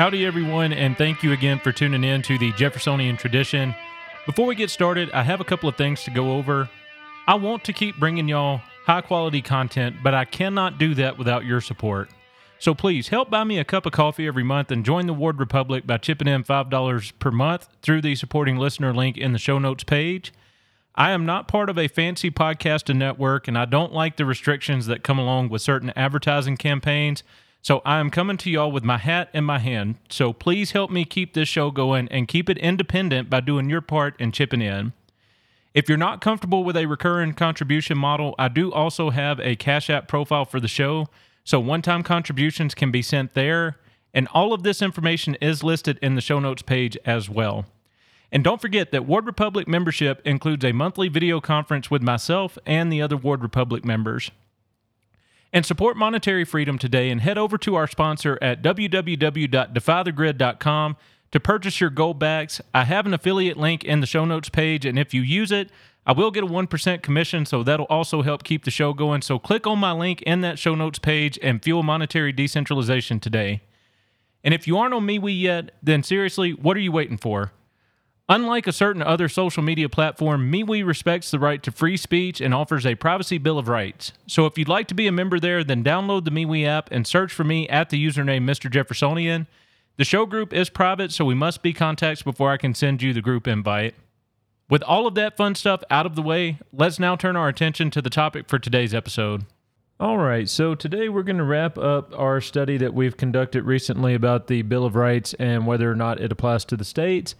Howdy, everyone, and thank you again for tuning in to the Jeffersonian Tradition. Before we get started, I have a couple of things to go over. I want to keep bringing y'all high quality content, but I cannot do that without your support. So please help buy me a cup of coffee every month and join the Ward Republic by chipping in $5 per month through the supporting listener link in the show notes page. I am not part of a fancy podcast and network, and I don't like the restrictions that come along with certain advertising campaigns. So I am coming to y'all with my hat in my hand. So please help me keep this show going and keep it independent by doing your part and chipping in. If you're not comfortable with a recurring contribution model, I do also have a Cash App profile for the show. So one time contributions can be sent there. And all of this information is listed in the show notes page as well. And don't forget that Ward Republic membership includes a monthly video conference with myself and the other Ward Republic members. And support monetary freedom today and head over to our sponsor at www.defythegrid.com to purchase your goldbacks. I have an affiliate link in the show notes page, and if you use it, I will get a 1% commission, so that'll also help keep the show going. So click on my link in that show notes page and fuel monetary decentralization today. And if you aren't on MeWe yet, then seriously, what are you waiting for? Unlike a certain other social media platform, MeWe respects the right to free speech and offers a privacy bill of rights. So if you'd like to be a member there, then download the MeWe app and search for me at the username Mr. Jeffersonian. The show group is private, so we must be contacts before I can send you the group invite. With all of that fun stuff out of the way, let's now turn our attention to the topic for today's episode. All right, so today we're going to wrap up our study that we've conducted recently about the Bill of Rights and whether or not it applies to the states.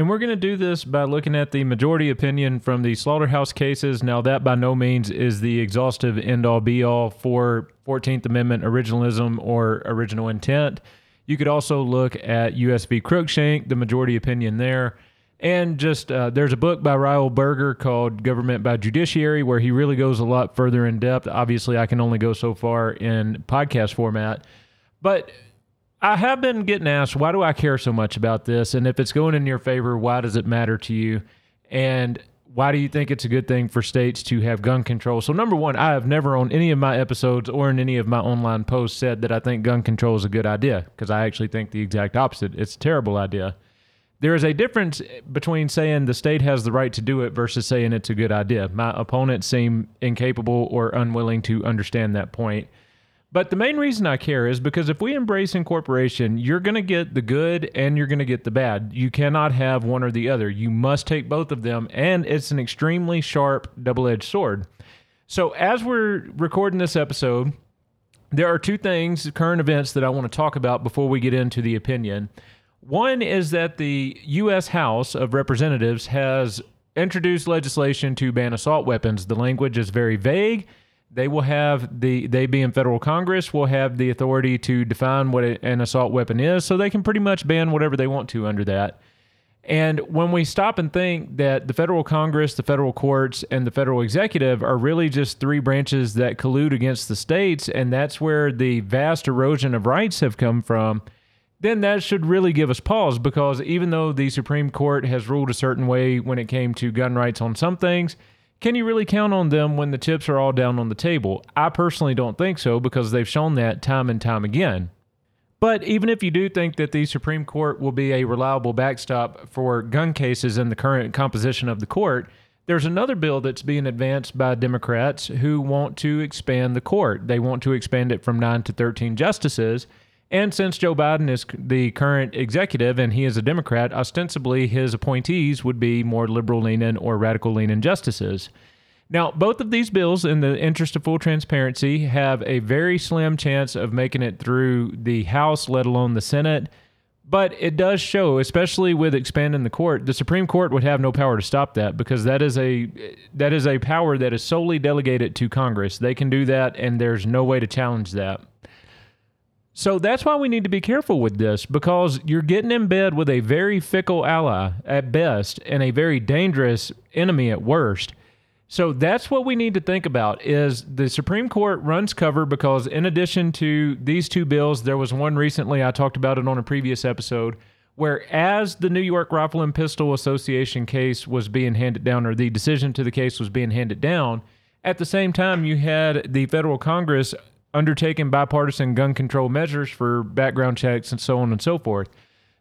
And we're going to do this by looking at the majority opinion from the slaughterhouse cases. Now, that by no means is the exhaustive end all be all for 14th Amendment originalism or original intent. You could also look at US v. Cruikshank, the majority opinion there. And just uh, there's a book by Raoul Berger called Government by Judiciary where he really goes a lot further in depth. Obviously, I can only go so far in podcast format. But I have been getting asked, why do I care so much about this? And if it's going in your favor, why does it matter to you? And why do you think it's a good thing for states to have gun control? So, number one, I have never on any of my episodes or in any of my online posts said that I think gun control is a good idea because I actually think the exact opposite. It's a terrible idea. There is a difference between saying the state has the right to do it versus saying it's a good idea. My opponents seem incapable or unwilling to understand that point. But the main reason I care is because if we embrace incorporation, you're going to get the good and you're going to get the bad. You cannot have one or the other. You must take both of them, and it's an extremely sharp double edged sword. So, as we're recording this episode, there are two things, current events, that I want to talk about before we get into the opinion. One is that the U.S. House of Representatives has introduced legislation to ban assault weapons. The language is very vague they will have the they being federal congress will have the authority to define what an assault weapon is. So they can pretty much ban whatever they want to under that. And when we stop and think that the federal congress the federal courts and the federal executive are really just three branches that collude against the states and that's where the vast erosion of rights have come from then that should really give us pause because even though the supreme court has ruled a certain way when it came to gun rights on some things can you really count on them when the chips are all down on the table? I personally don't think so because they've shown that time and time again. But even if you do think that the Supreme Court will be a reliable backstop for gun cases in the current composition of the court, there's another bill that's being advanced by Democrats who want to expand the court. They want to expand it from 9 to 13 justices and since Joe Biden is the current executive and he is a Democrat, ostensibly his appointees would be more liberal leaning or radical leaning justices. Now, both of these bills, in the interest of full transparency, have a very slim chance of making it through the House, let alone the Senate. But it does show, especially with expanding the court, the Supreme Court would have no power to stop that because that is a that is a power that is solely delegated to Congress. They can do that, and there's no way to challenge that. So that's why we need to be careful with this because you're getting in bed with a very fickle ally at best and a very dangerous enemy at worst. So that's what we need to think about is the Supreme Court runs cover because in addition to these two bills, there was one recently I talked about it on a previous episode where as the New York Rifle and Pistol Association case was being handed down or the decision to the case was being handed down, at the same time you had the federal Congress undertaken bipartisan gun control measures for background checks and so on and so forth.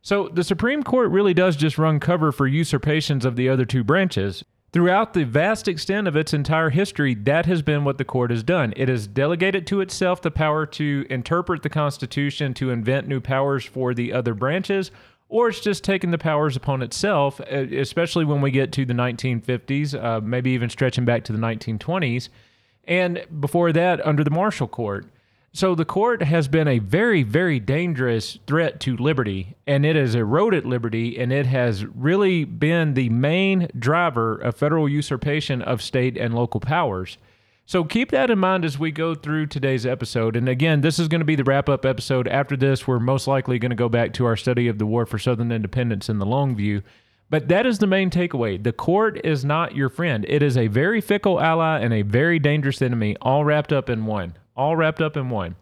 So the Supreme Court really does just run cover for usurpations of the other two branches. Throughout the vast extent of its entire history, that has been what the court has done. It has delegated to itself the power to interpret the Constitution, to invent new powers for the other branches, or it's just taken the powers upon itself, especially when we get to the 1950s, uh, maybe even stretching back to the 1920s, and before that, under the Marshall Court. So the court has been a very, very dangerous threat to liberty, and it has eroded liberty, and it has really been the main driver of federal usurpation of state and local powers. So keep that in mind as we go through today's episode. And again, this is going to be the wrap up episode. After this, we're most likely going to go back to our study of the War for Southern Independence in the long view. But that is the main takeaway. The court is not your friend. It is a very fickle ally and a very dangerous enemy, all wrapped up in one all wrapped up in one.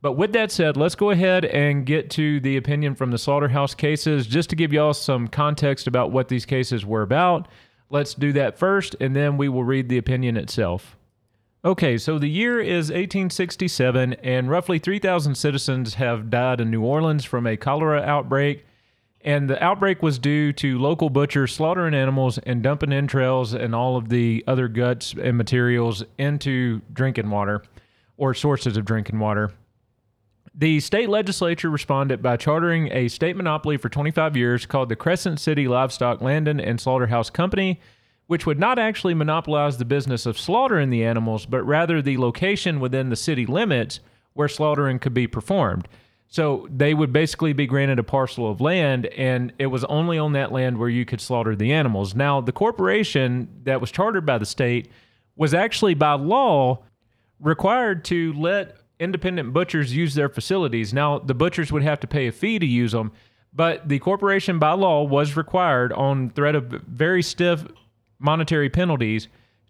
But with that said, let's go ahead and get to the opinion from the slaughterhouse cases just to give y'all some context about what these cases were about. Let's do that first, and then we will read the opinion itself. Okay, so the year is 1867, and roughly 3,000 citizens have died in New Orleans from a cholera outbreak. And the outbreak was due to local butchers slaughtering animals and dumping entrails and all of the other guts and materials into drinking water or sources of drinking water. The state legislature responded by chartering a state monopoly for 25 years called the Crescent City Livestock Landing and Slaughterhouse Company, which would not actually monopolize the business of slaughtering the animals, but rather the location within the city limits where slaughtering could be performed. So they would basically be granted a parcel of land, and it was only on that land where you could slaughter the animals. Now, the corporation that was chartered by the state was actually by law required to let independent butchers use their facilities. Now, the butchers would have to pay a fee to use them, but the corporation by law was required on threat of very stiff monetary penalties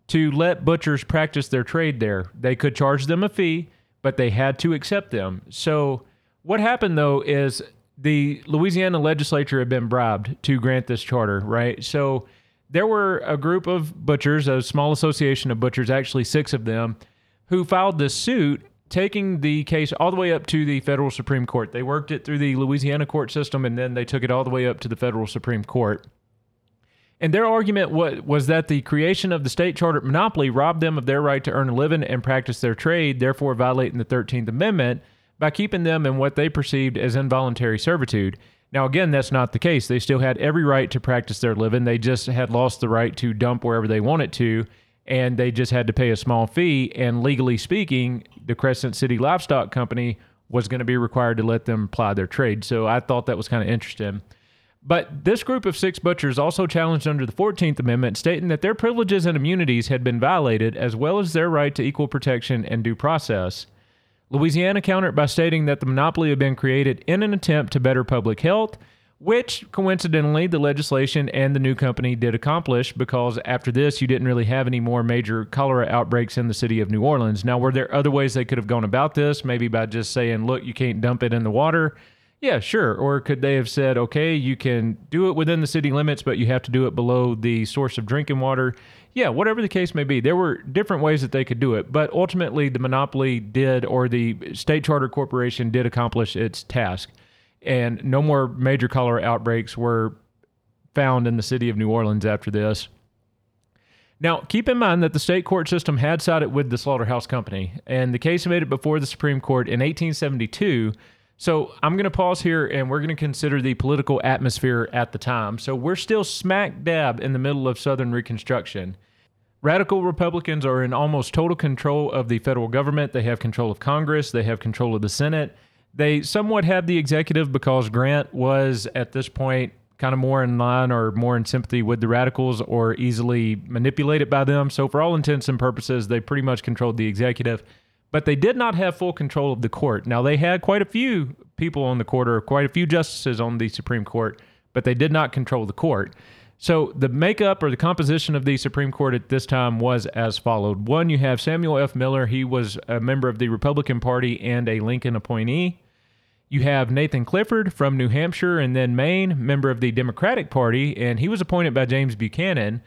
to let butchers practice their trade there. They could charge them a fee, but they had to accept them. So, what happened though is the Louisiana legislature had been bribed to grant this charter, right? So, there were a group of butchers, a small association of butchers, actually six of them, who filed this suit taking the case all the way up to the federal Supreme Court. They worked it through the Louisiana court system and then they took it all the way up to the federal Supreme Court. And their argument was that the creation of the state chartered monopoly robbed them of their right to earn a living and practice their trade, therefore violating the 13th Amendment by keeping them in what they perceived as involuntary servitude. Now, again, that's not the case. They still had every right to practice their living. They just had lost the right to dump wherever they wanted to and they just had to pay a small fee. And legally speaking, the Crescent City Livestock Company was going to be required to let them ply their trade. So I thought that was kind of interesting. But this group of six butchers also challenged under the 14th Amendment, stating that their privileges and immunities had been violated, as well as their right to equal protection and due process. Louisiana countered by stating that the monopoly had been created in an attempt to better public health which coincidentally the legislation and the new company did accomplish because after this you didn't really have any more major cholera outbreaks in the city of New Orleans. Now, were there other ways they could have gone about this? Maybe by just saying, look, you can't dump it in the water. Yeah, sure. Or could they have said, okay, you can do it within the city limits, but you have to do it below the source of drinking water? Yeah, whatever the case may be, there were different ways that they could do it. But ultimately, the monopoly did, or the state charter corporation did accomplish its task and no more major cholera outbreaks were found in the city of New Orleans after this. Now, keep in mind that the state court system had sided with the slaughterhouse company, and the case made it before the Supreme Court in 1872. So I'm going to pause here and we're going to consider the political atmosphere at the time. So we're still smack dab in the middle of Southern Reconstruction. Radical Republicans are in almost total control of the federal government. They have control of Congress, they have control of the Senate, they somewhat have the executive because Grant was at this point kind of more in line or more in sympathy with the radicals or easily manipulated by them. So, for all intents and purposes, they pretty much controlled the executive, but they did not have full control of the court. Now, they had quite a few people on the court or quite a few justices on the Supreme Court, but they did not control the court. So, the makeup or the composition of the Supreme Court at this time was as followed. One, you have Samuel F. Miller. He was a member of the Republican Party and a Lincoln appointee. You have Nathan Clifford from New Hampshire and then Maine, member of the Democratic Party, and he was appointed by James Buchanan.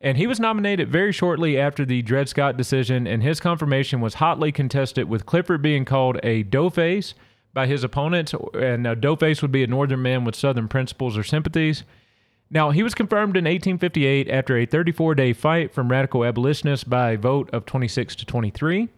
And he was nominated very shortly after the Dred Scott decision, and his confirmation was hotly contested, with Clifford being called a doughface by his opponents. And a doughface would be a northern man with southern principles or sympathies. Now, he was confirmed in 1858 after a 34 day fight from radical abolitionists by a vote of 26 to 23.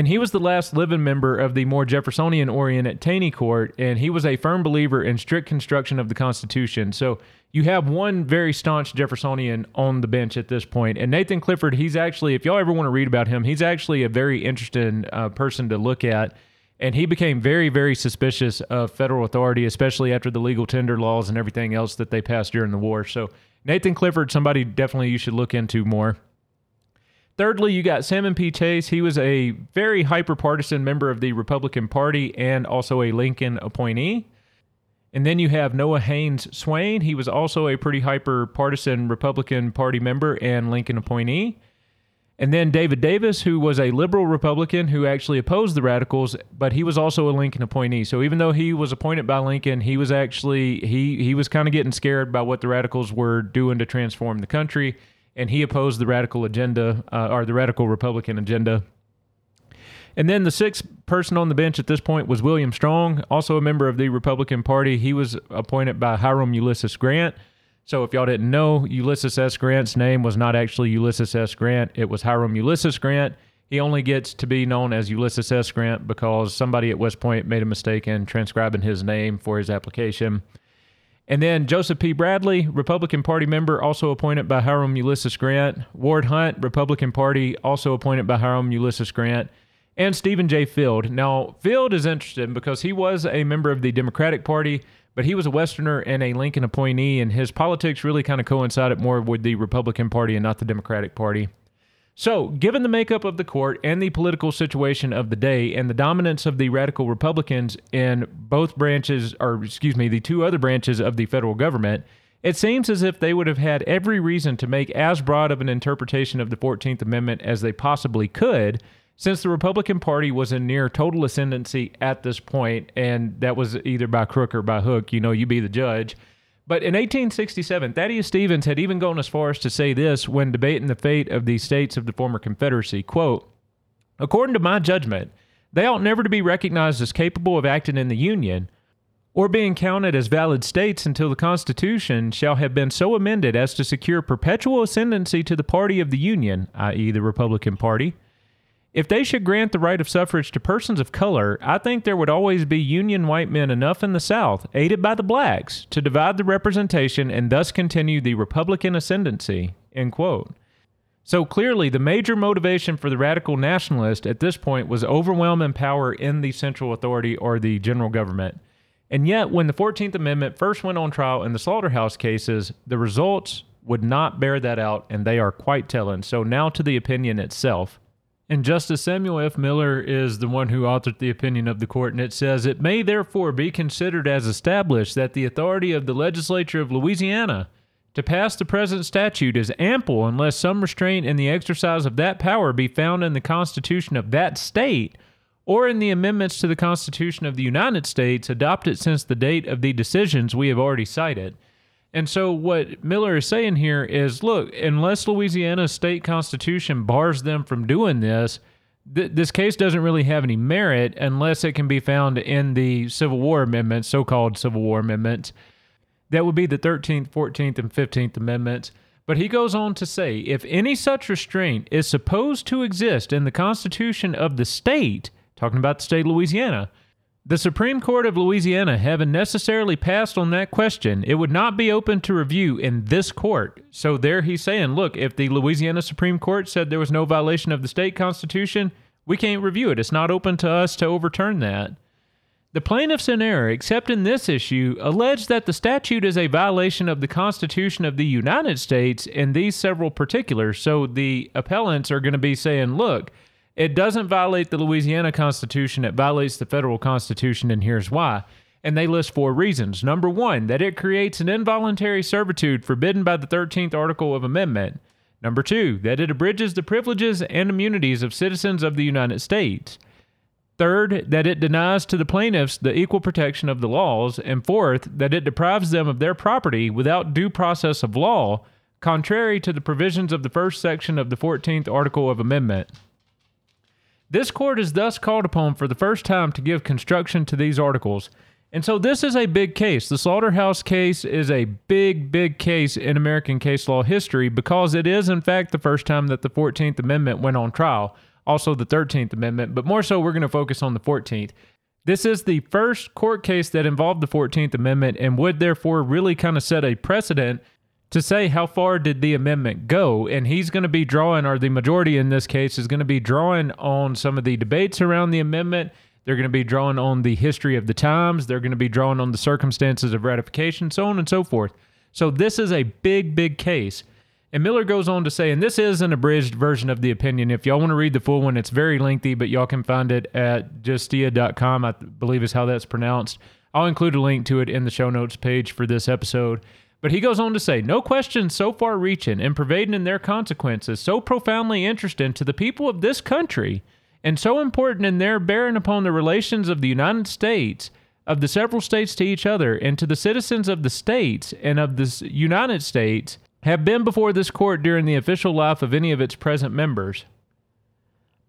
And he was the last living member of the more Jeffersonian oriented Taney Court, and he was a firm believer in strict construction of the Constitution. So you have one very staunch Jeffersonian on the bench at this point. And Nathan Clifford, he's actually, if y'all ever want to read about him, he's actually a very interesting uh, person to look at. And he became very, very suspicious of federal authority, especially after the legal tender laws and everything else that they passed during the war. So Nathan Clifford, somebody definitely you should look into more. Thirdly, you got Salmon P. Chase. He was a very hyper partisan member of the Republican Party and also a Lincoln appointee. And then you have Noah Haynes Swayne. He was also a pretty hyper partisan Republican Party member and Lincoln appointee. And then David Davis, who was a liberal Republican who actually opposed the radicals, but he was also a Lincoln appointee. So even though he was appointed by Lincoln, he was actually he he was kind of getting scared by what the radicals were doing to transform the country and he opposed the radical agenda uh, or the radical Republican agenda. And then the sixth person on the bench at this point was William Strong, also a member of the Republican Party. He was appointed by Hiram Ulysses Grant. So if y'all didn't know, Ulysses S. Grant's name was not actually Ulysses S. Grant, it was Hiram Ulysses Grant. He only gets to be known as Ulysses S. Grant because somebody at West Point made a mistake in transcribing his name for his application. And then Joseph P. Bradley, Republican Party member, also appointed by Hiram Ulysses Grant. Ward Hunt, Republican Party, also appointed by Hiram Ulysses Grant. And Stephen J. Field. Now, Field is interesting because he was a member of the Democratic Party, but he was a Westerner and a Lincoln appointee, and his politics really kind of coincided more with the Republican Party and not the Democratic Party. So, given the makeup of the court and the political situation of the day and the dominance of the radical Republicans in both branches, or excuse me, the two other branches of the federal government, it seems as if they would have had every reason to make as broad of an interpretation of the 14th Amendment as they possibly could, since the Republican Party was in near total ascendancy at this point, and that was either by crook or by hook. You know, you be the judge. But in 1867, Thaddeus Stevens had even gone as far as to say this when debating the fate of the states of the former Confederacy, quote, According to my judgment, they ought never to be recognized as capable of acting in the Union, or being counted as valid states until the Constitution shall have been so amended as to secure perpetual ascendancy to the party of the Union, i.e., the Republican Party, if they should grant the right of suffrage to persons of color, I think there would always be Union white men enough in the South, aided by the blacks, to divide the representation and thus continue the Republican ascendancy. End quote. So clearly, the major motivation for the radical nationalist at this point was overwhelming power in the central authority or the general government. And yet, when the 14th Amendment first went on trial in the slaughterhouse cases, the results would not bear that out, and they are quite telling. So, now to the opinion itself. And Justice Samuel F. Miller is the one who authored the opinion of the court, and it says it may therefore be considered as established that the authority of the legislature of Louisiana to pass the present statute is ample unless some restraint in the exercise of that power be found in the Constitution of that state or in the amendments to the Constitution of the United States adopted since the date of the decisions we have already cited. And so, what Miller is saying here is look, unless Louisiana's state constitution bars them from doing this, th- this case doesn't really have any merit unless it can be found in the Civil War amendments, so called Civil War amendments. That would be the 13th, 14th, and 15th Amendments. But he goes on to say if any such restraint is supposed to exist in the Constitution of the state, talking about the state of Louisiana, the Supreme Court of Louisiana having necessarily passed on that question, it would not be open to review in this court. So there he's saying, look, if the Louisiana Supreme Court said there was no violation of the state constitution, we can't review it. It's not open to us to overturn that. The plaintiffs in error, except in this issue, allege that the statute is a violation of the Constitution of the United States in these several particulars. So the appellants are going to be saying, look, it doesn't violate the Louisiana Constitution, it violates the federal Constitution, and here's why. And they list four reasons. Number one, that it creates an involuntary servitude forbidden by the 13th Article of Amendment. Number two, that it abridges the privileges and immunities of citizens of the United States. Third, that it denies to the plaintiffs the equal protection of the laws. And fourth, that it deprives them of their property without due process of law, contrary to the provisions of the first section of the 14th Article of Amendment. This court is thus called upon for the first time to give construction to these articles. And so this is a big case. The Slaughterhouse case is a big, big case in American case law history because it is, in fact, the first time that the 14th Amendment went on trial. Also, the 13th Amendment, but more so, we're going to focus on the 14th. This is the first court case that involved the 14th Amendment and would therefore really kind of set a precedent to say how far did the amendment go and he's going to be drawing or the majority in this case is going to be drawing on some of the debates around the amendment. They're going to be drawing on the history of the times. They're going to be drawing on the circumstances of ratification so on and so forth. So this is a big big case. And miller goes on to say and this is an abridged version of the opinion. If y'all want to read the full one it's very lengthy but y'all can find it at justia.com i believe is how that's pronounced. I'll include a link to it in the show notes page for this episode but he goes on to say, no questions so far reaching and pervading in their consequences, so profoundly interesting to the people of this country, and so important in their bearing upon the relations of the United States, of the several states to each other, and to the citizens of the states and of the United States, have been before this court during the official life of any of its present members.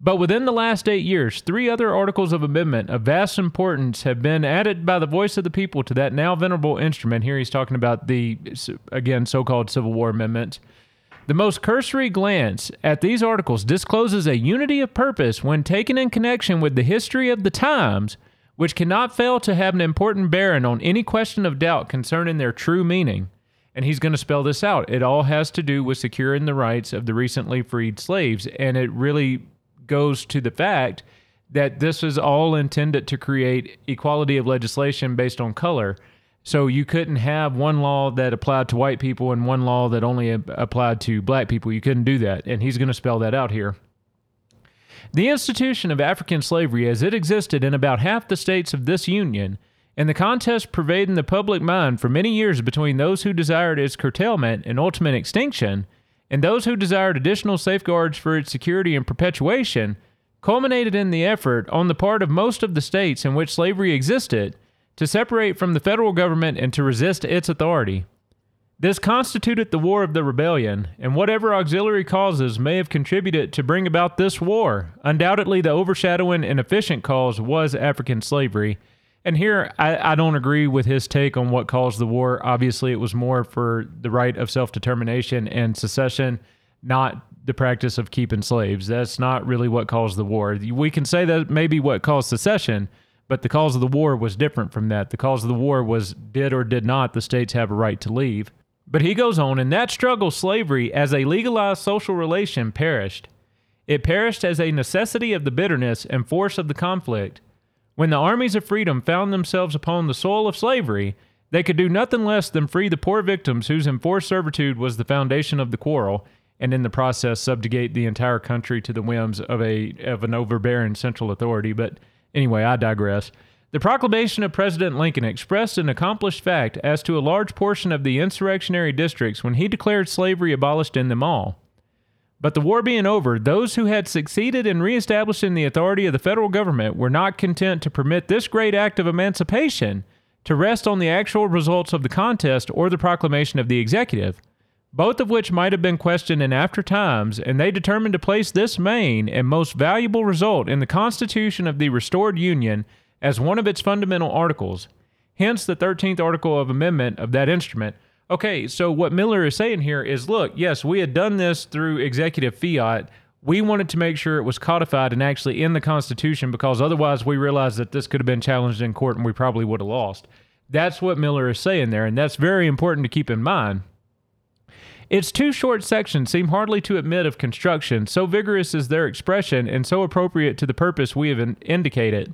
But within the last eight years, three other articles of amendment of vast importance have been added by the voice of the people to that now venerable instrument. Here he's talking about the, again, so called Civil War amendments. The most cursory glance at these articles discloses a unity of purpose when taken in connection with the history of the times, which cannot fail to have an important bearing on any question of doubt concerning their true meaning. And he's going to spell this out. It all has to do with securing the rights of the recently freed slaves. And it really goes to the fact that this is all intended to create equality of legislation based on color. So you couldn't have one law that applied to white people and one law that only applied to black people. You couldn't do that. And he's going to spell that out here. The institution of African slavery as it existed in about half the states of this union, and the contest pervading the public mind for many years between those who desired its curtailment and ultimate extinction and those who desired additional safeguards for its security and perpetuation culminated in the effort on the part of most of the states in which slavery existed to separate from the federal government and to resist its authority. This constituted the War of the Rebellion, and whatever auxiliary causes may have contributed to bring about this war, undoubtedly the overshadowing and efficient cause was African slavery and here, I, I, don't agree with his take on what caused the war. Obviously, it was more for the right of self determination and secession, not the practice of keeping slaves. That's not really what caused the war. We can say that maybe what caused secession, but the cause of the war was different from that. The cause of the war was did or did not the states have a right to leave. But he goes on, in that struggle, slavery as a legalized social relation perished. It perished as a necessity of the bitterness and force of the conflict when the armies of freedom found themselves upon the soil of slavery, they could do nothing less than free the poor victims whose enforced servitude was the foundation of the quarrel, and in the process subjugate the entire country to the whims of a of an overbearing central authority. But anyway, I digress. The proclamation of President Lincoln expressed an accomplished fact as to a large portion of the insurrectionary districts when he declared slavery abolished in them all. But the war being over, those who had succeeded in reestablishing the authority of the federal government were not content to permit this great act of emancipation to rest on the actual results of the contest or the proclamation of the executive, both of which might have been questioned in after times, and they determined to place this main and most valuable result in the Constitution of the restored Union as one of its fundamental articles. Hence, the 13th article of amendment of that instrument Okay, so what Miller is saying here is look, yes, we had done this through executive fiat. We wanted to make sure it was codified and actually in the Constitution because otherwise we realized that this could have been challenged in court and we probably would have lost. That's what Miller is saying there, and that's very important to keep in mind. Its two short sections seem hardly to admit of construction, so vigorous is their expression and so appropriate to the purpose we have indicated.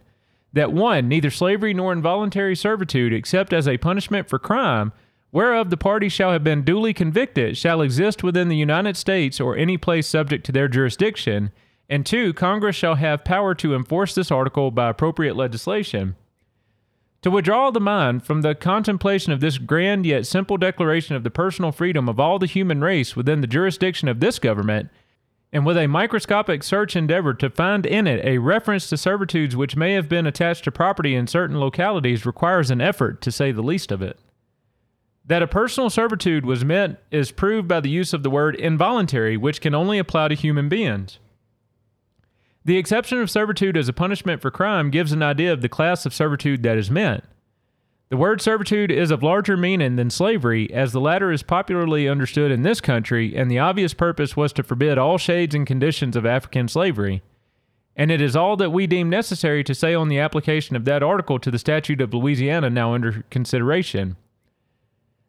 That one, neither slavery nor involuntary servitude, except as a punishment for crime, whereof the party shall have been duly convicted, shall exist within the United States or any place subject to their jurisdiction. And two, Congress shall have power to enforce this article by appropriate legislation. To withdraw the mind from the contemplation of this grand yet simple declaration of the personal freedom of all the human race within the jurisdiction of this government, and with a microscopic search endeavor to find in it a reference to servitudes which may have been attached to property in certain localities requires an effort, to say the least of it. That a personal servitude was meant is proved by the use of the word involuntary, which can only apply to human beings. The exception of servitude as a punishment for crime gives an idea of the class of servitude that is meant. The word servitude is of larger meaning than slavery, as the latter is popularly understood in this country, and the obvious purpose was to forbid all shades and conditions of African slavery. And it is all that we deem necessary to say on the application of that article to the statute of Louisiana now under consideration.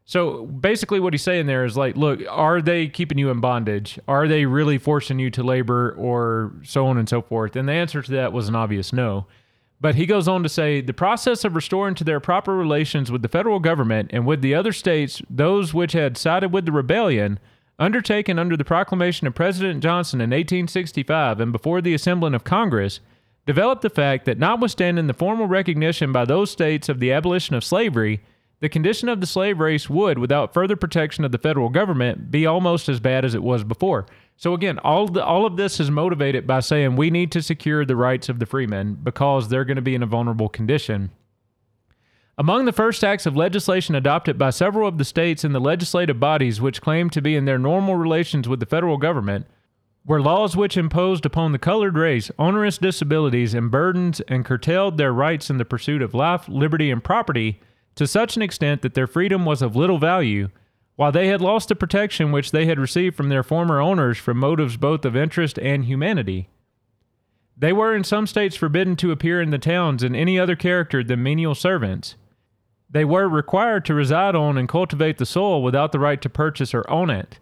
So basically, what he's saying there is like, look, are they keeping you in bondage? Are they really forcing you to labor, or so on and so forth? And the answer to that was an obvious no. But he goes on to say the process of restoring to their proper relations with the federal government and with the other states, those which had sided with the rebellion, undertaken under the proclamation of President Johnson in 1865 and before the assembling of Congress, developed the fact that notwithstanding the formal recognition by those states of the abolition of slavery, the condition of the slave race would, without further protection of the federal government, be almost as bad as it was before. So again, all the, all of this is motivated by saying we need to secure the rights of the freemen because they're going to be in a vulnerable condition. Among the first acts of legislation adopted by several of the states and the legislative bodies which claimed to be in their normal relations with the federal government were laws which imposed upon the colored race onerous disabilities and burdens and curtailed their rights in the pursuit of life, liberty, and property to such an extent that their freedom was of little value while they had lost the protection which they had received from their former owners from motives both of interest and humanity. They were in some states forbidden to appear in the towns in any other character than menial servants. They were required to reside on and cultivate the soil without the right to purchase or own it.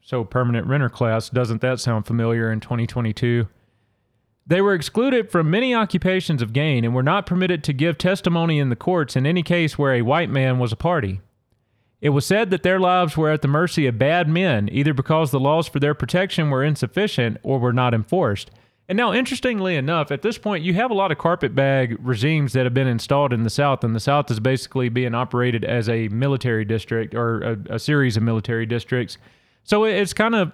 So, permanent renter class, doesn't that sound familiar in 2022? They were excluded from many occupations of gain and were not permitted to give testimony in the courts in any case where a white man was a party. It was said that their lives were at the mercy of bad men, either because the laws for their protection were insufficient or were not enforced. And now, interestingly enough, at this point, you have a lot of carpetbag regimes that have been installed in the South, and the South is basically being operated as a military district or a, a series of military districts. So it's kind of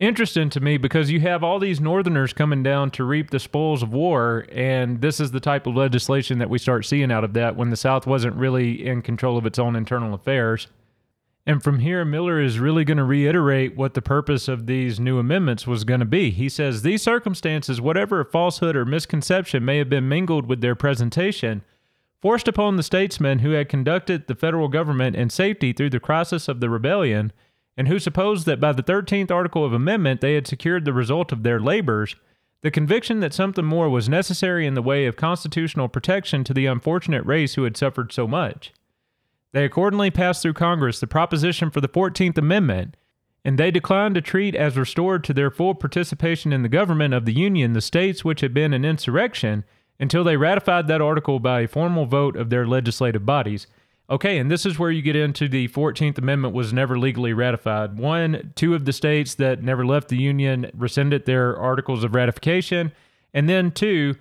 interesting to me because you have all these Northerners coming down to reap the spoils of war, and this is the type of legislation that we start seeing out of that when the South wasn't really in control of its own internal affairs. And from here, Miller is really going to reiterate what the purpose of these new amendments was going to be. He says these circumstances, whatever falsehood or misconception may have been mingled with their presentation, forced upon the statesmen who had conducted the federal government in safety through the crisis of the rebellion, and who supposed that by the 13th article of amendment they had secured the result of their labors, the conviction that something more was necessary in the way of constitutional protection to the unfortunate race who had suffered so much. They accordingly passed through Congress the proposition for the 14th Amendment, and they declined to treat as restored to their full participation in the government of the Union the states which had been in insurrection until they ratified that article by a formal vote of their legislative bodies. Okay, and this is where you get into the 14th Amendment was never legally ratified. One, two of the states that never left the Union rescinded their articles of ratification. And then two,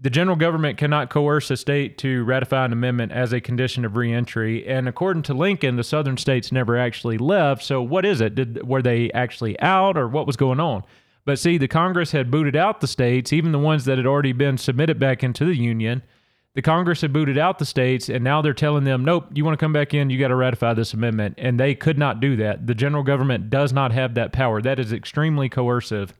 the general government cannot coerce a state to ratify an amendment as a condition of reentry. And according to Lincoln, the southern states never actually left. So what is it? Did were they actually out or what was going on? But see, the Congress had booted out the states, even the ones that had already been submitted back into the Union. The Congress had booted out the states, and now they're telling them, nope, you want to come back in, you got to ratify this amendment. And they could not do that. The general government does not have that power. That is extremely coercive.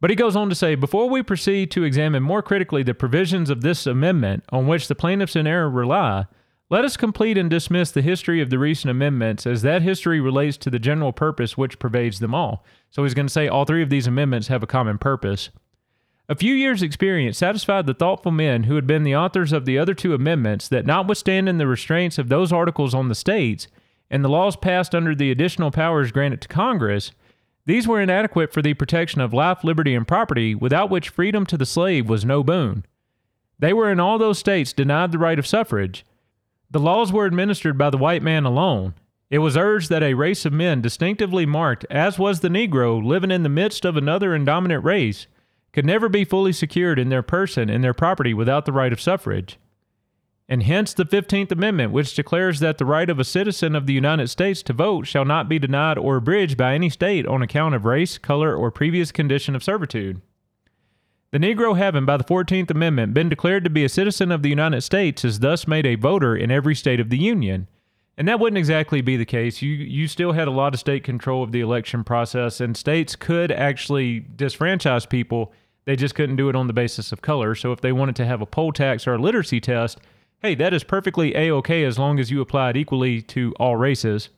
But he goes on to say before we proceed to examine more critically the provisions of this amendment on which the plaintiffs in error rely, let us complete and dismiss the history of the recent amendments as that history relates to the general purpose which pervades them all. So he's going to say all three of these amendments have a common purpose. A few years' experience satisfied the thoughtful men who had been the authors of the other two amendments that, notwithstanding the restraints of those articles on the states and the laws passed under the additional powers granted to Congress, these were inadequate for the protection of life, liberty, and property, without which freedom to the slave was no boon. They were in all those states denied the right of suffrage. The laws were administered by the white man alone. It was urged that a race of men distinctively marked, as was the Negro, living in the midst of another and dominant race, could never be fully secured in their person and their property without the right of suffrage and hence the 15th Amendment, which declares that the right of a citizen of the United States to vote shall not be denied or abridged by any state on account of race, color, or previous condition of servitude. The Negro having, by the 14th Amendment, been declared to be a citizen of the United States, is thus made a voter in every state of the Union, And that wouldn't exactly be the case. You you still had a lot of state control of the election process, and states could actually disfranchise people. They just couldn't do it on the basis of color. So if they wanted to have a poll tax or a literacy test, hey, that is perfectly a okay as long as you apply it equally to all races.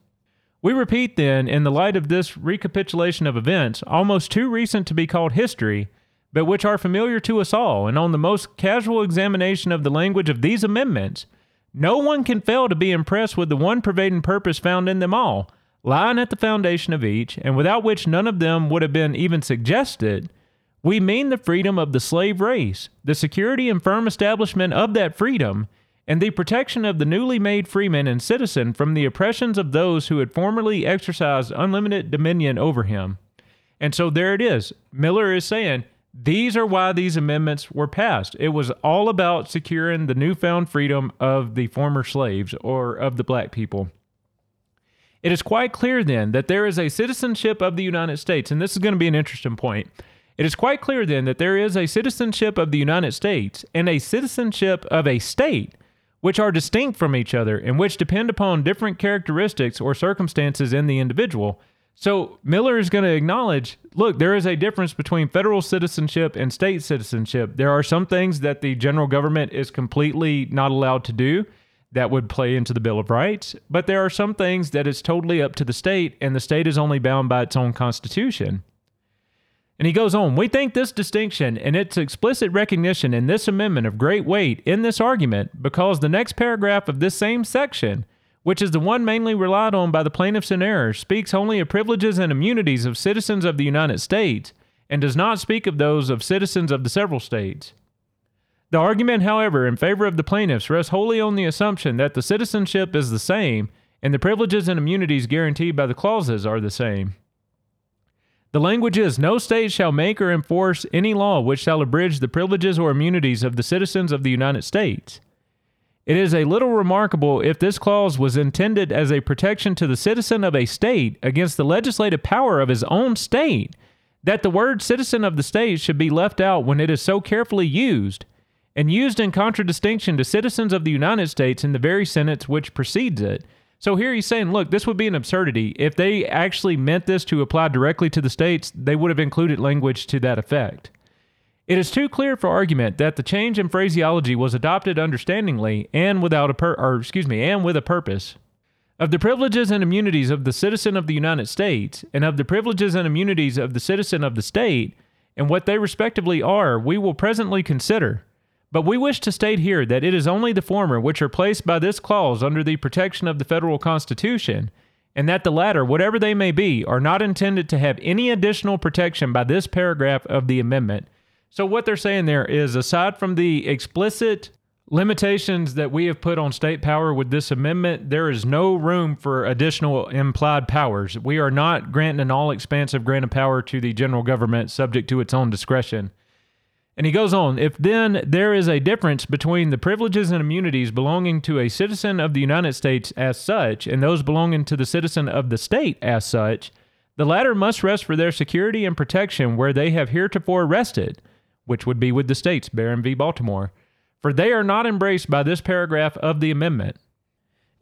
We repeat then, in the light of this recapitulation of events, almost too recent to be called history, but which are familiar to us all, and on the most casual examination of the language of these amendments, no one can fail to be impressed with the one pervading purpose found in them all, lying at the foundation of each, and without which none of them would have been even suggested. We mean the freedom of the slave race, the security and firm establishment of that freedom, and the protection of the newly made freeman and citizen from the oppressions of those who had formerly exercised unlimited dominion over him. And so there it is. Miller is saying these are why these amendments were passed. It was all about securing the newfound freedom of the former slaves or of the black people. It is quite clear then that there is a citizenship of the United States, and this is going to be an interesting point. It is quite clear then that there is a citizenship of the United States and a citizenship of a state which are distinct from each other and which depend upon different characteristics or circumstances in the individual. So Miller is going to acknowledge look, there is a difference between federal citizenship and state citizenship. There are some things that the general government is completely not allowed to do that would play into the Bill of Rights, but there are some things that is totally up to the state, and the state is only bound by its own constitution. And he goes on, we think this distinction and its explicit recognition in this amendment of great weight in this argument because the next paragraph of this same section which is the one mainly relied on by the plaintiffs in error, speaks only of privileges and immunities of citizens of the United States, and does not speak of those of citizens of the several states. The argument, however, in favor of the plaintiffs rests wholly on the assumption that the citizenship is the same and the privileges and immunities guaranteed by the clauses are the same. The language is No state shall make or enforce any law which shall abridge the privileges or immunities of the citizens of the United States. It is a little remarkable if this clause was intended as a protection to the citizen of a state against the legislative power of his own state, that the word citizen of the state should be left out when it is so carefully used, and used in contradistinction to citizens of the United States in the very sentence which precedes it. So here he's saying, look, this would be an absurdity. If they actually meant this to apply directly to the states, they would have included language to that effect. It is too clear for argument that the change in phraseology was adopted understandingly and without a per- or excuse me, and with a purpose. Of the privileges and immunities of the citizen of the United States and of the privileges and immunities of the citizen of the state and what they respectively are, we will presently consider. But we wish to state here that it is only the former which are placed by this clause under the protection of the federal Constitution, and that the latter, whatever they may be, are not intended to have any additional protection by this paragraph of the amendment so, what they're saying there is aside from the explicit limitations that we have put on state power with this amendment, there is no room for additional implied powers. We are not granting an all expansive grant of power to the general government subject to its own discretion. And he goes on, if then there is a difference between the privileges and immunities belonging to a citizen of the United States as such and those belonging to the citizen of the state as such, the latter must rest for their security and protection where they have heretofore rested which would be with the states, Barron v. Baltimore, for they are not embraced by this paragraph of the amendment.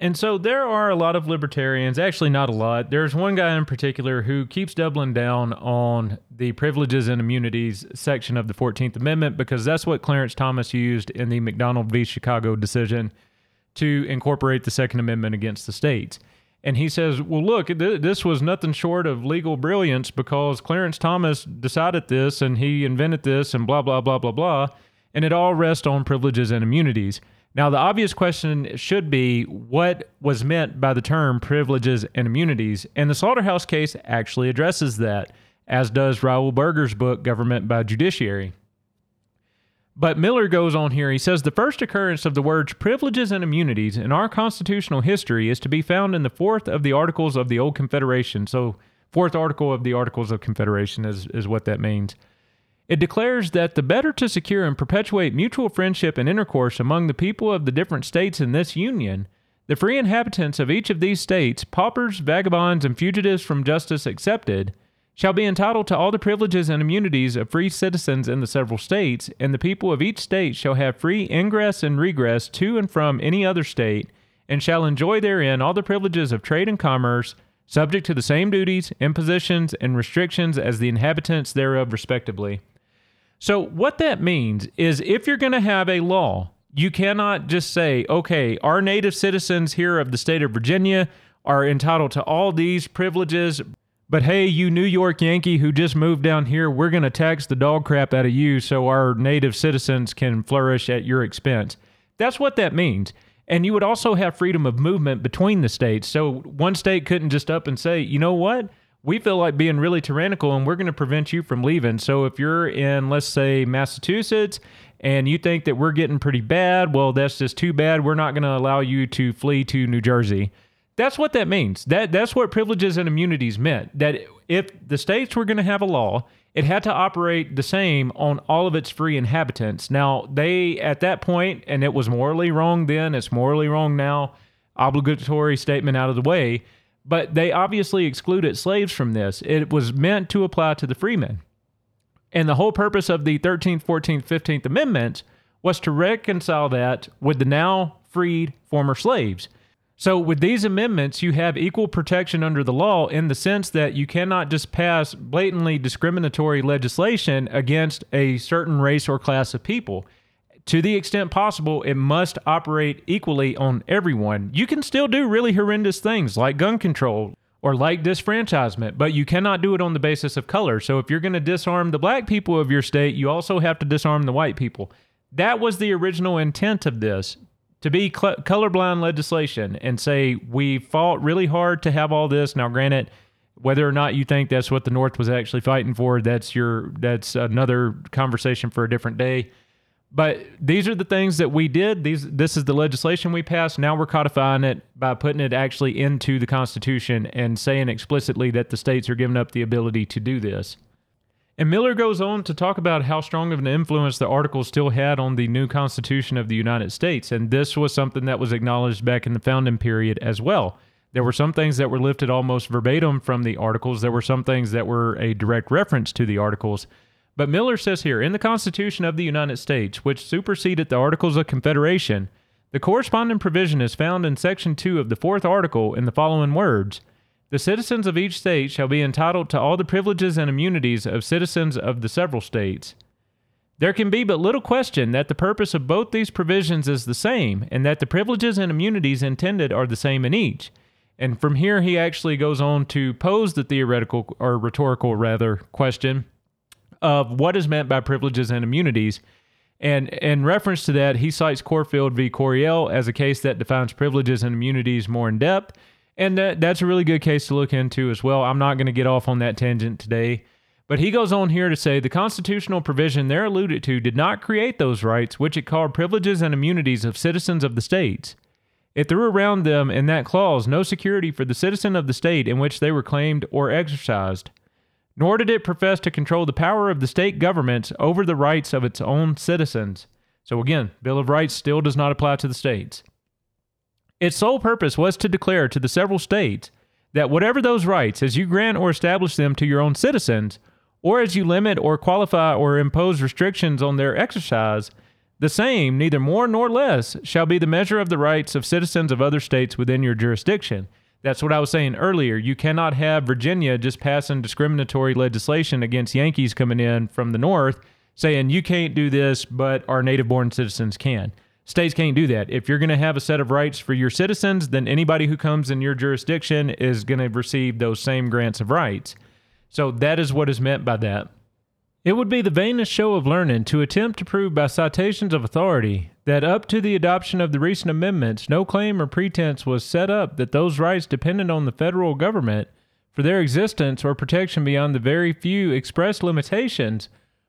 And so there are a lot of libertarians, actually, not a lot. There's one guy in particular who keeps doubling down on the privileges and immunities section of the 14th Amendment because that's what Clarence Thomas used in the McDonald v. Chicago decision to incorporate the Second Amendment against the states. And he says, well, look, th- this was nothing short of legal brilliance because Clarence Thomas decided this and he invented this and blah, blah, blah, blah, blah. And it all rests on privileges and immunities. Now, the obvious question should be what was meant by the term privileges and immunities? And the Slaughterhouse case actually addresses that, as does Raoul Berger's book, Government by Judiciary. But Miller goes on here. He says the first occurrence of the words privileges and immunities in our constitutional history is to be found in the fourth of the Articles of the Old Confederation. So, fourth article of the Articles of Confederation is, is what that means. It declares that the better to secure and perpetuate mutual friendship and intercourse among the people of the different states in this Union, the free inhabitants of each of these states, paupers, vagabonds, and fugitives from justice excepted, shall be entitled to all the privileges and immunities of free citizens in the several states, and the people of each state shall have free ingress and regress to and from any other state, and shall enjoy therein all the privileges of trade and commerce, subject to the same duties, impositions, and restrictions as the inhabitants thereof respectively. So, what that means is if you're going to have a law, you cannot just say, okay, our native citizens here of the state of Virginia are entitled to all these privileges, but hey, you New York Yankee who just moved down here, we're going to tax the dog crap out of you so our native citizens can flourish at your expense. That's what that means. And you would also have freedom of movement between the states. So one state couldn't just up and say, you know what? We feel like being really tyrannical and we're going to prevent you from leaving. So if you're in, let's say, Massachusetts and you think that we're getting pretty bad, well, that's just too bad. We're not going to allow you to flee to New Jersey. That's what that means. That that's what privileges and immunities meant. That if the states were going to have a law, it had to operate the same on all of its free inhabitants. Now, they at that point, and it was morally wrong then, it's morally wrong now, obligatory statement out of the way, but they obviously excluded slaves from this. It was meant to apply to the freemen. And the whole purpose of the 13th, 14th, 15th Amendments was to reconcile that with the now freed former slaves. So, with these amendments, you have equal protection under the law in the sense that you cannot just pass blatantly discriminatory legislation against a certain race or class of people. To the extent possible, it must operate equally on everyone. You can still do really horrendous things like gun control or like disfranchisement, but you cannot do it on the basis of color. So, if you're going to disarm the black people of your state, you also have to disarm the white people. That was the original intent of this to be cl- colorblind legislation and say we fought really hard to have all this. Now, granted, whether or not you think that's what the North was actually fighting for, that's your that's another conversation for a different day. But these are the things that we did. These this is the legislation we passed. Now we're codifying it by putting it actually into the Constitution and saying explicitly that the states are giving up the ability to do this. And Miller goes on to talk about how strong of an influence the articles still had on the new Constitution of the United States. And this was something that was acknowledged back in the founding period as well. There were some things that were lifted almost verbatim from the articles, there were some things that were a direct reference to the articles. But Miller says here in the Constitution of the United States, which superseded the Articles of Confederation, the corresponding provision is found in Section 2 of the fourth article in the following words the citizens of each state shall be entitled to all the privileges and immunities of citizens of the several states. There can be but little question that the purpose of both these provisions is the same, and that the privileges and immunities intended are the same in each. And from here, he actually goes on to pose the theoretical or rhetorical, rather, question of what is meant by privileges and immunities. And in reference to that, he cites Corfield v. Coryell as a case that defines privileges and immunities more in depth and that, that's a really good case to look into as well. I'm not going to get off on that tangent today. But he goes on here to say the constitutional provision there alluded to did not create those rights, which it called privileges and immunities of citizens of the states. It threw around them in that clause no security for the citizen of the state in which they were claimed or exercised. Nor did it profess to control the power of the state governments over the rights of its own citizens. So again, Bill of Rights still does not apply to the states. Its sole purpose was to declare to the several states that whatever those rights, as you grant or establish them to your own citizens, or as you limit or qualify or impose restrictions on their exercise, the same, neither more nor less, shall be the measure of the rights of citizens of other states within your jurisdiction. That's what I was saying earlier. You cannot have Virginia just passing discriminatory legislation against Yankees coming in from the north saying you can't do this, but our native born citizens can. States can't do that. If you're going to have a set of rights for your citizens, then anybody who comes in your jurisdiction is going to receive those same grants of rights. So that is what is meant by that. It would be the vainest show of learning to attempt to prove by citations of authority that up to the adoption of the recent amendments, no claim or pretense was set up that those rights depended on the federal government for their existence or protection beyond the very few express limitations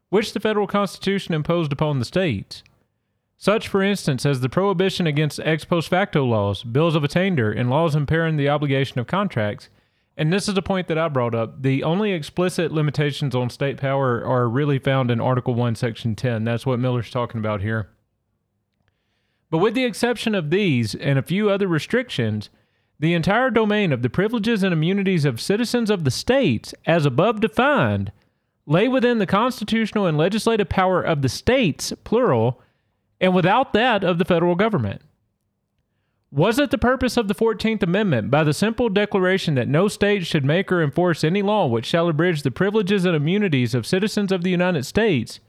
which the federal Constitution imposed upon the states. Such, for instance, as the prohibition against ex post facto laws, bills of attainder, and laws impairing the obligation of contracts. And this is a point that I brought up. The only explicit limitations on state power are really found in Article 1, Section 10. That's what Miller's talking about here. But with the exception of these and a few other restrictions, the entire domain of the privileges and immunities of citizens of the states, as above defined, lay within the constitutional and legislative power of the states, plural, and without that of the federal government. Was it the purpose of the 14th Amendment, by the simple declaration that no state should make or enforce any law which shall abridge the privileges and immunities of citizens of the United States,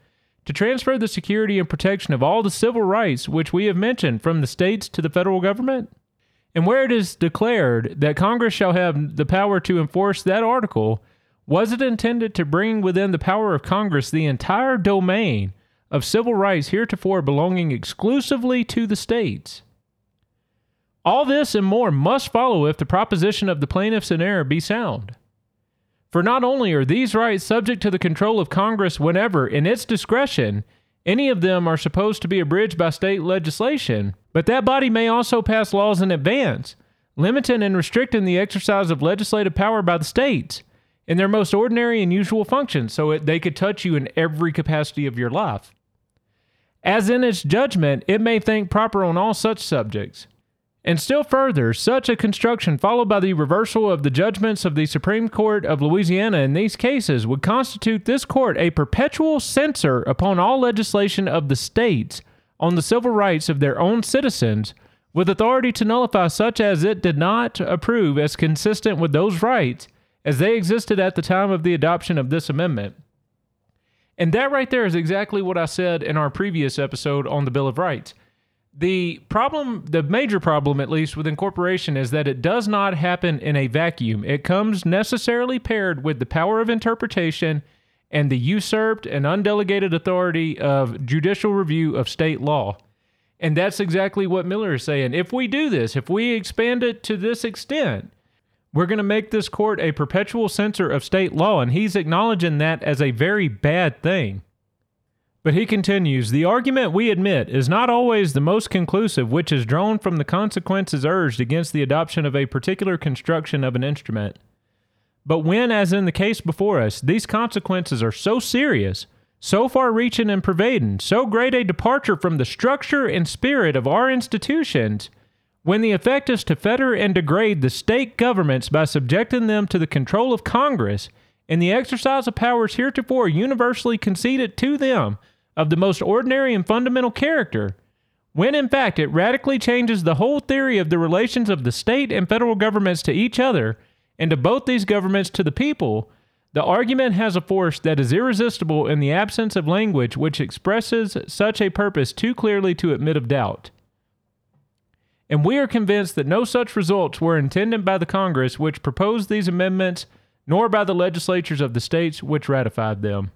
to transfer the security and protection of all the civil rights which we have mentioned from the states to the federal government? And where it is declared that Congress shall have the power to enforce that article, was it intended to bring within the power of Congress the entire domain of civil rights heretofore belonging exclusively to the states? All this and more must follow if the proposition of the plaintiffs in error be sound. For not only are these rights subject to the control of Congress whenever, in its discretion, any of them are supposed to be abridged by state legislation, but that body may also pass laws in advance, limiting and restricting the exercise of legislative power by the states in their most ordinary and usual functions so it, they could touch you in every capacity of your life. As in its judgment, it may think proper on all such subjects. And still further, such a construction, followed by the reversal of the judgments of the Supreme Court of Louisiana in these cases, would constitute this court a perpetual censor upon all legislation of the states on the civil rights of their own citizens, with authority to nullify such as it did not approve as consistent with those rights as they existed at the time of the adoption of this amendment. And that right there is exactly what I said in our previous episode on the Bill of Rights the problem, the major problem, at least with incorporation, is that it does not happen in a vacuum. It comes necessarily paired with the power of interpretation and the usurped and undelegated authority of judicial review of state law. And that's exactly what Miller is saying. If we do this, if we expand it to this extent, we're going to make this court a perpetual censor of state law. And he's acknowledging that as a very bad thing. But he continues The argument, we admit, is not always the most conclusive, which is drawn from the consequences urged against the adoption of a particular construction of an instrument. But when, as in the case before us, these consequences are so serious, so far reaching and pervading, so great a departure from the structure and spirit of our institutions, when the effect is to fetter and degrade the state governments by subjecting them to the control of Congress and the exercise of powers heretofore universally conceded to them of the most ordinary and fundamental character, when in fact it radically changes the whole theory of the relations of the state and federal governments to each other and to both these governments to the people, the argument has a force that is irresistible in the absence of language which expresses such a purpose too clearly to admit of doubt. And we are convinced that no such results were intended by the Congress which proposed these amendments, nor by the legislatures of the states which ratified them.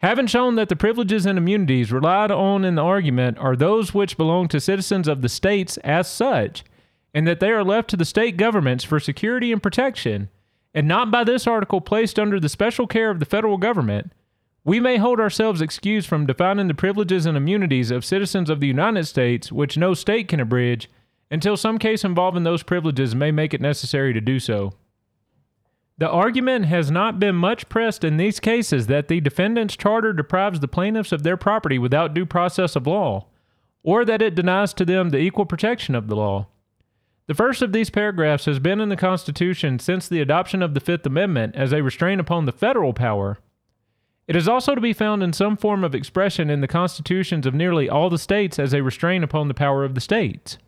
Having shown that the privileges and immunities relied on in the argument are those which belong to citizens of the states as such, and that they are left to the state governments for security and protection, and not by this article placed under the special care of the federal government, we may hold ourselves excused from defining the privileges and immunities of citizens of the United States which no state can abridge until some case involving those privileges may make it necessary to do so. The argument has not been much pressed in these cases that the defendant's charter deprives the plaintiffs of their property without due process of law, or that it denies to them the equal protection of the law. The first of these paragraphs has been in the Constitution since the adoption of the Fifth Amendment as a restraint upon the federal power. It is also to be found in some form of expression in the constitutions of nearly all the states as a restraint upon the power of the states.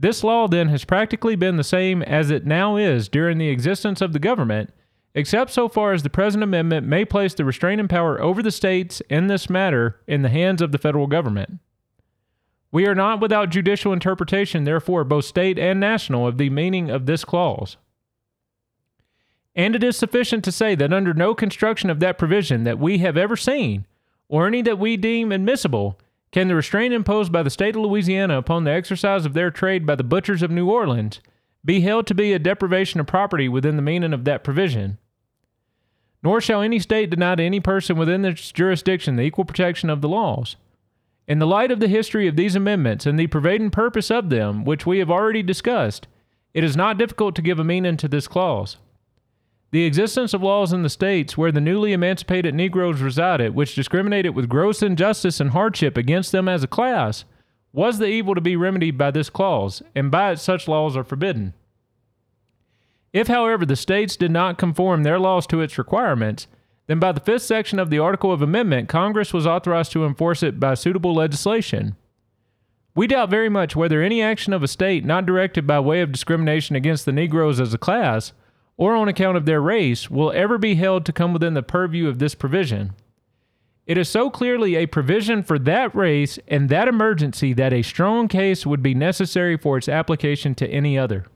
This law then has practically been the same as it now is during the existence of the government, except so far as the present amendment may place the restraining power over the states in this matter in the hands of the federal government. We are not without judicial interpretation, therefore, both state and national, of the meaning of this clause. And it is sufficient to say that under no construction of that provision that we have ever seen, or any that we deem admissible, can the restraint imposed by the state of Louisiana upon the exercise of their trade by the butchers of New Orleans be held to be a deprivation of property within the meaning of that provision? Nor shall any state deny to any person within its jurisdiction the equal protection of the laws. In the light of the history of these amendments and the pervading purpose of them, which we have already discussed, it is not difficult to give a meaning to this clause. The existence of laws in the states where the newly emancipated Negroes resided, which discriminated with gross injustice and hardship against them as a class, was the evil to be remedied by this clause, and by it such laws are forbidden. If, however, the states did not conform their laws to its requirements, then by the fifth section of the Article of Amendment, Congress was authorized to enforce it by suitable legislation. We doubt very much whether any action of a state not directed by way of discrimination against the Negroes as a class or on account of their race will ever be held to come within the purview of this provision. It is so clearly a provision for that race and that emergency that a strong case would be necessary for its application to any other.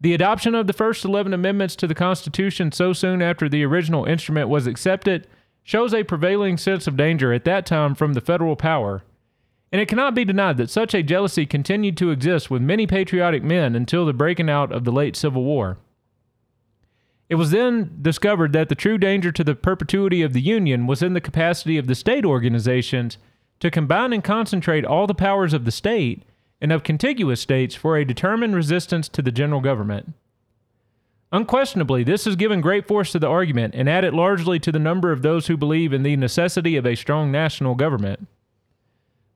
The adoption of the first 11 amendments to the Constitution so soon after the original instrument was accepted shows a prevailing sense of danger at that time from the federal power and it cannot be denied that such a jealousy continued to exist with many patriotic men until the breaking out of the late Civil War. It was then discovered that the true danger to the perpetuity of the Union was in the capacity of the state organizations to combine and concentrate all the powers of the state and of contiguous states for a determined resistance to the general government. Unquestionably, this has given great force to the argument and added largely to the number of those who believe in the necessity of a strong national government.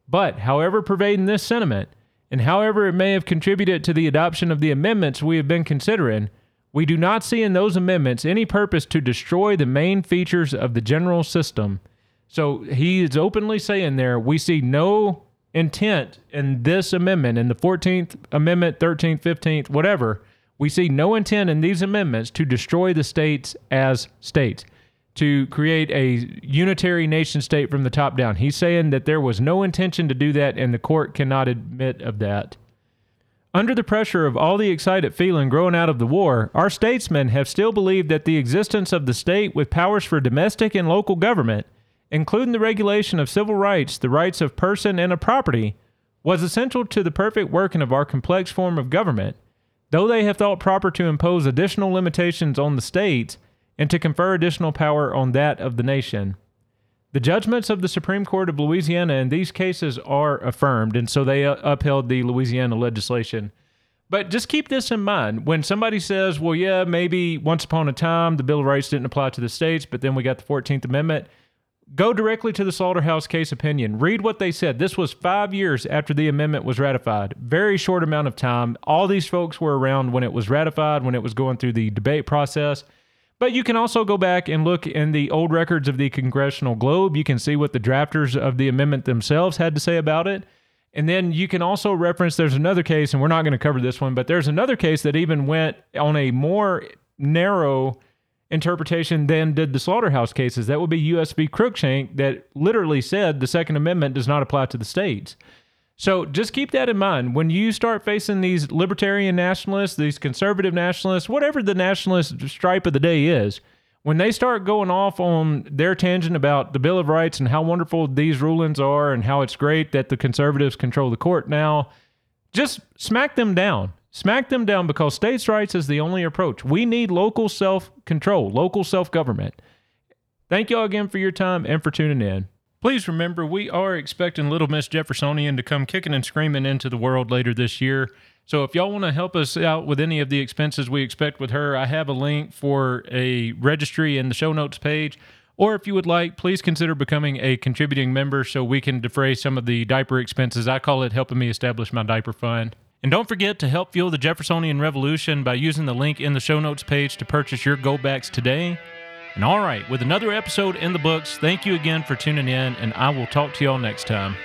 But, however pervading this sentiment, and however it may have contributed to the adoption of the amendments we have been considering, we do not see in those amendments any purpose to destroy the main features of the general system. So he is openly saying there, we see no intent in this amendment, in the 14th Amendment, 13th, 15th, whatever. We see no intent in these amendments to destroy the states as states to create a unitary nation state from the top down. He's saying that there was no intention to do that, and the court cannot admit of that. Under the pressure of all the excited feeling growing out of the war, our statesmen have still believed that the existence of the state with powers for domestic and local government, including the regulation of civil rights, the rights of person and of property, was essential to the perfect working of our complex form of government, though they have thought proper to impose additional limitations on the states and to confer additional power on that of the nation. The judgments of the Supreme Court of Louisiana in these cases are affirmed, and so they uh, upheld the Louisiana legislation. But just keep this in mind. When somebody says, well, yeah, maybe once upon a time the Bill of Rights didn't apply to the states, but then we got the 14th Amendment, go directly to the Slaughterhouse case opinion. Read what they said. This was five years after the amendment was ratified. Very short amount of time. All these folks were around when it was ratified, when it was going through the debate process. But you can also go back and look in the old records of the Congressional Globe. You can see what the drafters of the amendment themselves had to say about it. And then you can also reference there's another case, and we're not going to cover this one, but there's another case that even went on a more narrow interpretation than did the slaughterhouse cases. That would be U.S. v. That literally said the Second Amendment does not apply to the states. So just keep that in mind. When you start facing these libertarian nationalists, these conservative nationalists, whatever the nationalist stripe of the day is, when they start going off on their tangent about the Bill of Rights and how wonderful these rulings are and how it's great that the conservatives control the court now, just smack them down. Smack them down because states' rights is the only approach. We need local self control, local self government. Thank y'all again for your time and for tuning in. Please remember, we are expecting Little Miss Jeffersonian to come kicking and screaming into the world later this year. So if y'all want to help us out with any of the expenses we expect with her, I have a link for a registry in the show notes page. Or if you would like, please consider becoming a contributing member so we can defray some of the diaper expenses. I call it helping me establish my diaper fund. And don't forget to help fuel the Jeffersonian Revolution by using the link in the show notes page to purchase your goldbacks today. And all right, with another episode in the books, thank you again for tuning in, and I will talk to y'all next time.